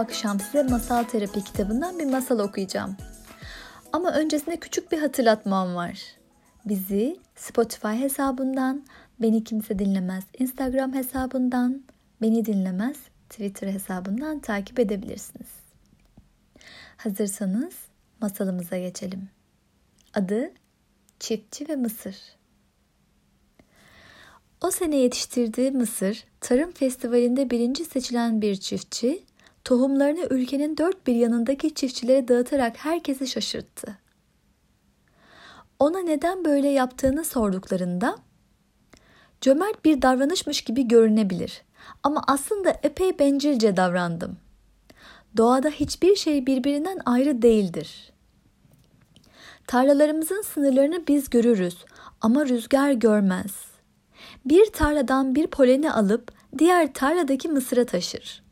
akşam size Masal Terapi kitabından bir masal okuyacağım. Ama öncesinde küçük bir hatırlatmam var. Bizi Spotify hesabından, Beni Kimse Dinlemez Instagram hesabından, Beni Dinlemez Twitter hesabından takip edebilirsiniz. Hazırsanız masalımıza geçelim. Adı Çiftçi ve Mısır. O sene yetiştirdiği mısır, tarım festivalinde birinci seçilen bir çiftçi, tohumlarını ülkenin dört bir yanındaki çiftçilere dağıtarak herkesi şaşırttı. Ona neden böyle yaptığını sorduklarında, cömert bir davranışmış gibi görünebilir ama aslında epey bencilce davrandım. Doğada hiçbir şey birbirinden ayrı değildir. Tarlalarımızın sınırlarını biz görürüz ama rüzgar görmez. Bir tarladan bir poleni alıp diğer tarladaki mısıra taşır.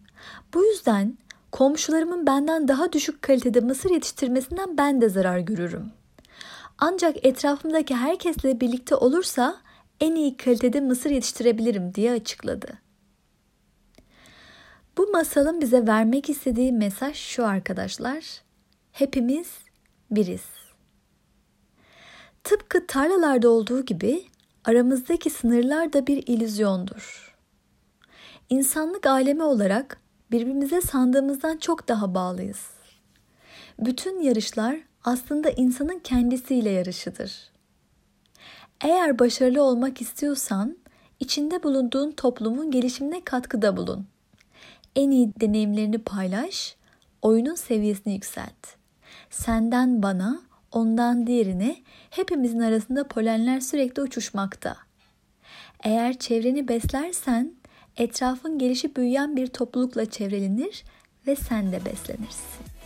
Bu yüzden komşularımın benden daha düşük kalitede mısır yetiştirmesinden ben de zarar görürüm. Ancak etrafımdaki herkesle birlikte olursa en iyi kalitede mısır yetiştirebilirim diye açıkladı. Bu masalın bize vermek istediği mesaj şu arkadaşlar. Hepimiz biriz. Tıpkı tarlalarda olduğu gibi aramızdaki sınırlar da bir ilüzyondur. İnsanlık alemi olarak birbirimize sandığımızdan çok daha bağlıyız. Bütün yarışlar aslında insanın kendisiyle yarışıdır. Eğer başarılı olmak istiyorsan, içinde bulunduğun toplumun gelişimine katkıda bulun. En iyi deneyimlerini paylaş, oyunun seviyesini yükselt. Senden bana, ondan diğerine hepimizin arasında polenler sürekli uçuşmakta. Eğer çevreni beslersen etrafın gelişi büyüyen bir toplulukla çevrelenir ve sen de beslenirsin.